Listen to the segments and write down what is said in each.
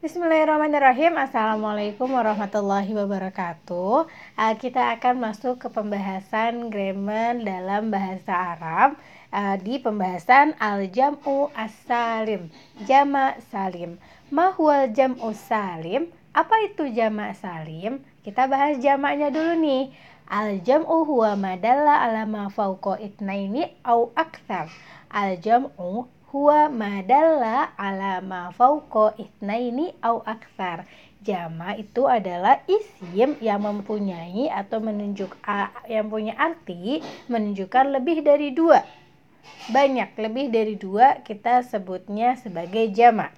Bismillahirrahmanirrahim. Assalamualaikum warahmatullahi wabarakatuh. Uh, Kita akan masuk ke pembahasan grammar dalam bahasa Arab uh, Di pembahasan Al-Jam'u As-Salim Jama' Salim. Mahwal Jam'u Salim? Apa itu Jama' Salim? Kita bahas jamaknya dulu nih. Al-jam'u huwa madalla ala ma fauqa itnaini au akthar. Al-jam'u huwa madalla ala ma fauqa itnaini au akthar. Jama itu adalah isim yang mempunyai atau menunjuk yang punya arti menunjukkan lebih dari dua. Banyak lebih dari dua kita sebutnya sebagai jama.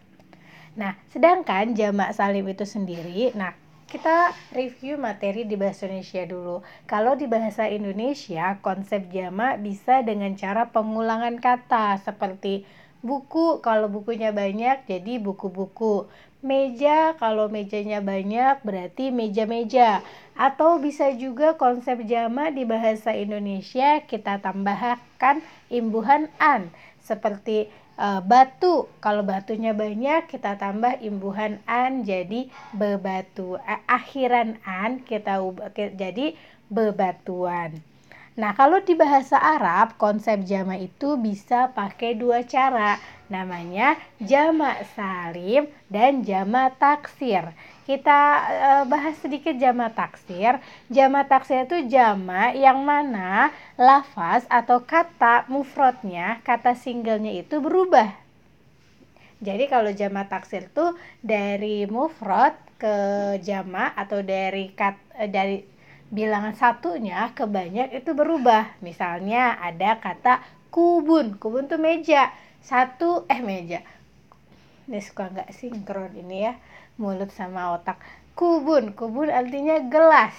Nah, sedangkan jamak salim itu sendiri, nah kita review materi di bahasa Indonesia dulu. Kalau di bahasa Indonesia, konsep jamak bisa dengan cara pengulangan kata seperti buku kalau bukunya banyak jadi buku-buku. Meja kalau mejanya banyak berarti meja-meja. Atau bisa juga konsep jamak di bahasa Indonesia kita tambahkan imbuhan an seperti uh, batu kalau batunya banyak kita tambah imbuhan an jadi bebatu akhiran an kita ubah jadi bebatuan Nah, kalau di bahasa Arab, konsep jama itu bisa pakai dua cara. Namanya jamak salim dan jamak taksir. Kita e, bahas sedikit jamak taksir. Jamak taksir itu jamak yang mana lafaz atau kata mufradnya, kata singlenya itu berubah. Jadi kalau jamak taksir itu dari mufrad ke jamak atau dari kat, e, dari bilangan satunya ke banyak itu berubah. Misalnya ada kata kubun. Kubun tuh meja. Satu eh meja. Ini suka nggak sinkron ini ya mulut sama otak. Kubun. Kubun artinya gelas.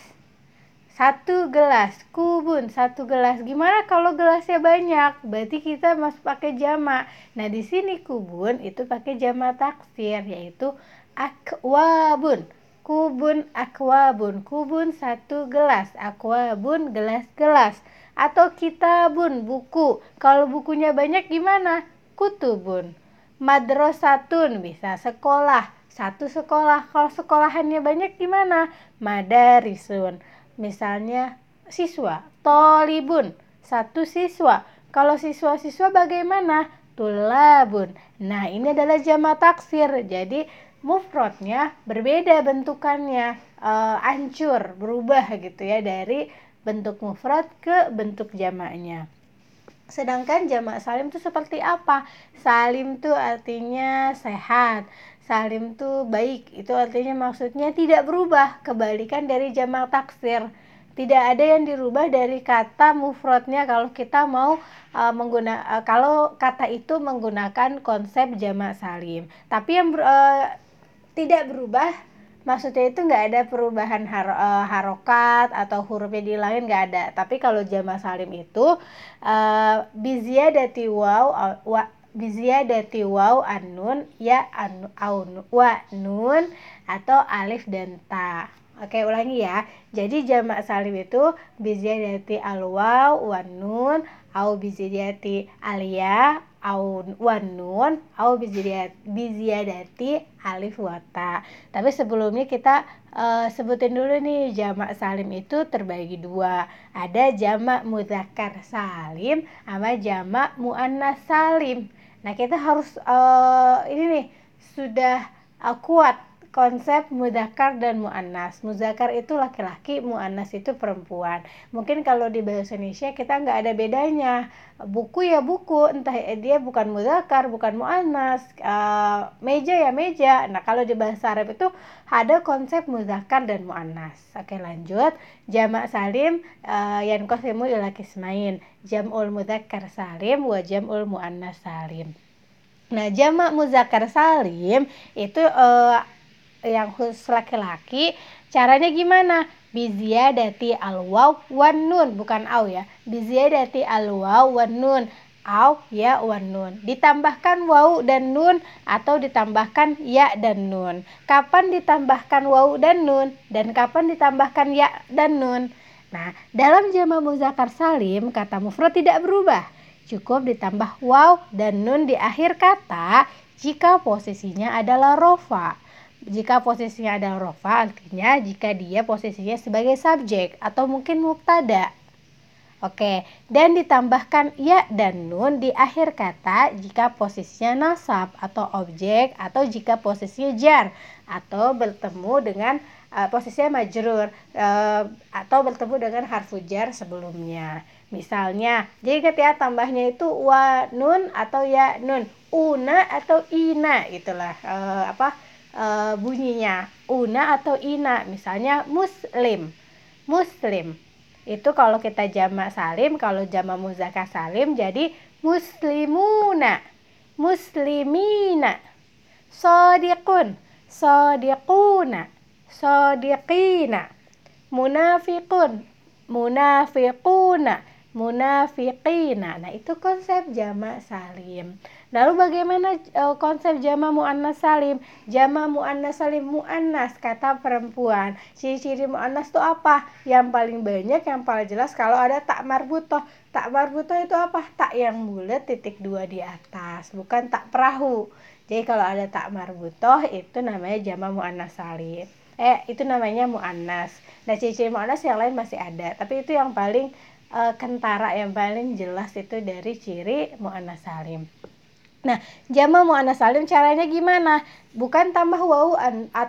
Satu gelas, kubun, satu gelas. Gimana kalau gelasnya banyak? Berarti kita masih pakai jama. Nah, di sini kubun itu pakai jama taksir yaitu akwabun kubun akwabun. Kubun satu gelas. Akwabun gelas-gelas atau kitabun buku. Kalau bukunya banyak gimana? Kutubun. Madrasatun bisa sekolah. Satu sekolah. Kalau sekolahannya banyak gimana? Madarisun. Misalnya siswa. Tolibun. Satu siswa. Kalau siswa-siswa bagaimana tulabun. Nah ini adalah jama taksir. Jadi mufrodnya berbeda bentukannya. Uh, hancur berubah gitu ya dari bentuk mufrad ke bentuk jamaknya. Sedangkan jamak salim itu seperti apa? Salim itu artinya sehat salim itu baik. Itu artinya maksudnya tidak berubah kebalikan dari jamak taksir tidak ada yang dirubah dari kata mufradnya kalau kita mau uh, mengguna uh, kalau kata itu menggunakan konsep jamak salim. Tapi yang uh, tidak berubah maksudnya itu nggak ada perubahan har uh, harokat atau hurufnya di lain nggak ada. Tapi kalau jama salim itu uh, dati waw wa dati waw anun ya anu wa nun atau alif dan ta Oke ulangi ya. Jadi jamak salim itu dati al waw wa nun au dati al ya au wanun au biziyadati alif wata tapi sebelumnya kita uh, sebutin dulu nih jamak salim itu terbagi dua. Ada jamak mudzakkar salim sama jamak muannas salim. Nah kita harus uh, ini nih sudah uh, kuat konsep mudakar dan mu'annas. Muzakar itu laki-laki, mu'annas itu perempuan. Mungkin kalau di bahasa Indonesia kita nggak ada bedanya. Buku ya buku, entah dia bukan mudakar, bukan mu'annas. Uh, meja ya meja. Nah kalau di bahasa Arab itu ada konsep mudakar dan mu'annas. Oke lanjut. Jamak salim uh, yang kosimu ila kismain. Jam'ul mudakar salim wa jam'ul mu'annas salim. Nah, jamak muzakkar salim itu uh, yang khusus laki-laki caranya gimana? Dati al waw wan nun bukan au ya. Dati al waw wan nun au ya wan nun. Ditambahkan waw dan nun atau ditambahkan ya dan nun. Kapan ditambahkan waw dan nun? Dan kapan ditambahkan ya dan nun? Nah dalam jama muzakkar salim kata mufrad tidak berubah. Cukup ditambah waw dan nun di akhir kata jika posisinya adalah rofa Jika posisinya adalah rofa, artinya jika dia posisinya sebagai subjek atau mungkin mubtada. Oke, dan ditambahkan ya dan nun di akhir kata jika posisinya nasab atau objek atau jika posisinya jar atau bertemu dengan uh, posisinya majrur uh, atau bertemu dengan harfu jar sebelumnya. Misalnya, jadi ketika tambahnya itu wa nun atau ya nun, una atau ina itulah uh, apa uh, bunyinya una atau ina misalnya muslim. Muslim. Itu kalau kita jamak salim kalau jamak muzakkar salim jadi muslimuna. Muslimina. Sadiqun. Sadiquna. Sadiqina. Munafiqun. Munafiquna. Munafiqina. Nah, itu konsep jamak salim. Lalu bagaimana uh, konsep jamak muannas salim? Jamak muannas salim muannas kata perempuan. Ciri-ciri muannas itu apa? Yang paling banyak yang paling jelas kalau ada tak marbutoh. Tak marbutoh itu apa? Tak yang bulat titik dua di atas, bukan tak perahu. Jadi kalau ada tak marbutoh itu namanya jamak muannas salim. Eh, itu namanya muannas. Nah, ciri-ciri muannas yang lain masih ada, tapi itu yang paling uh, kentara yang paling jelas itu dari ciri muannas salim. Nah, jama muannas salim caranya gimana? Bukan tambah wawu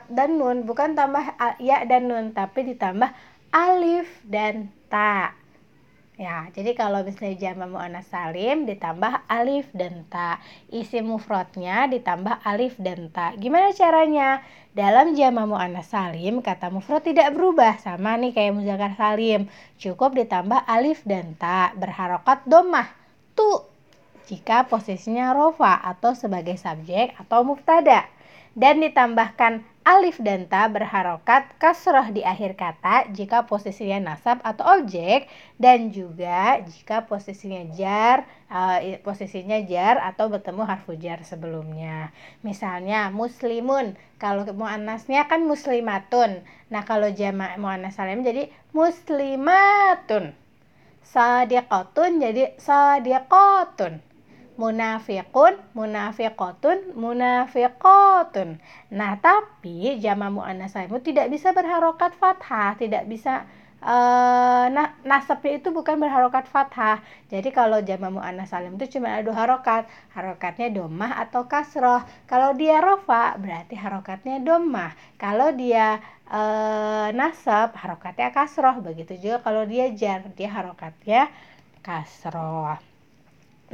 dan nun, bukan tambah ya dan nun, tapi ditambah alif dan ta. Ya, jadi kalau misalnya jama muannas salim ditambah alif dan ta. Isi mufradnya ditambah alif dan ta. Gimana caranya? Dalam jama muannas salim kata mufrad tidak berubah sama nih kayak muzakkar salim. Cukup ditambah alif dan ta berharokat domah. Tu jika posisinya rofa atau sebagai subjek atau mubtada. Dan ditambahkan alif dan ta berharokat kasroh di akhir kata jika posisinya nasab atau objek dan juga jika posisinya jar uh, posisinya jar atau bertemu harfu jar sebelumnya. Misalnya muslimun. Kalau muannasnya kan muslimatun. Nah kalau jamak muannas salim jadi muslimatun. Sadiqatun jadi sadiqatun munafiqun, munafiqatun, munafiqatun. Nah, tapi jama muannas salim tidak bisa berharokat fathah, tidak bisa uh, nah, nasabnya itu bukan berharokat fathah. Jadi kalau jama muannas salim itu cuma ada harokat, harokatnya domah atau kasroh. Kalau dia rofa berarti harokatnya domah. Kalau dia uh, nasab harokatnya kasroh. Begitu juga kalau dia jar dia harokatnya kasroh.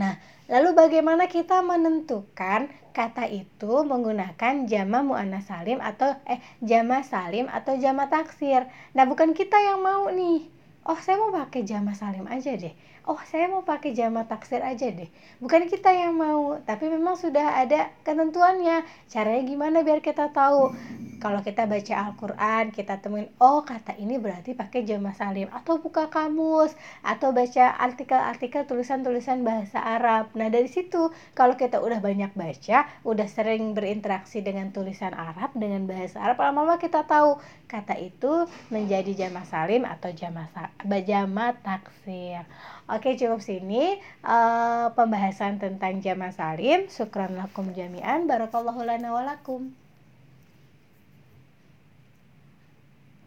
Nah, lalu bagaimana kita menentukan kata itu menggunakan jama muannas salim atau eh jama salim atau jama taksir? Nah, bukan kita yang mau nih. Oh, saya mau pakai jama salim aja deh. Oh, saya mau pakai jama taksir aja deh. Bukan kita yang mau, tapi memang sudah ada ketentuannya. Caranya gimana biar kita tahu? Kalau kita baca Al-Quran kita temuin oh kata ini berarti pakai jama salim atau buka kamus atau baca artikel-artikel tulisan-tulisan bahasa Arab nah dari situ kalau kita udah banyak baca udah sering berinteraksi dengan tulisan Arab dengan bahasa Arab lama-lama kita tahu kata itu menjadi jama salim atau jama jama taksir Oke cukup sini uh, pembahasan tentang jama salim. Syukran lakum jami'an. Barakallahu lana walakum.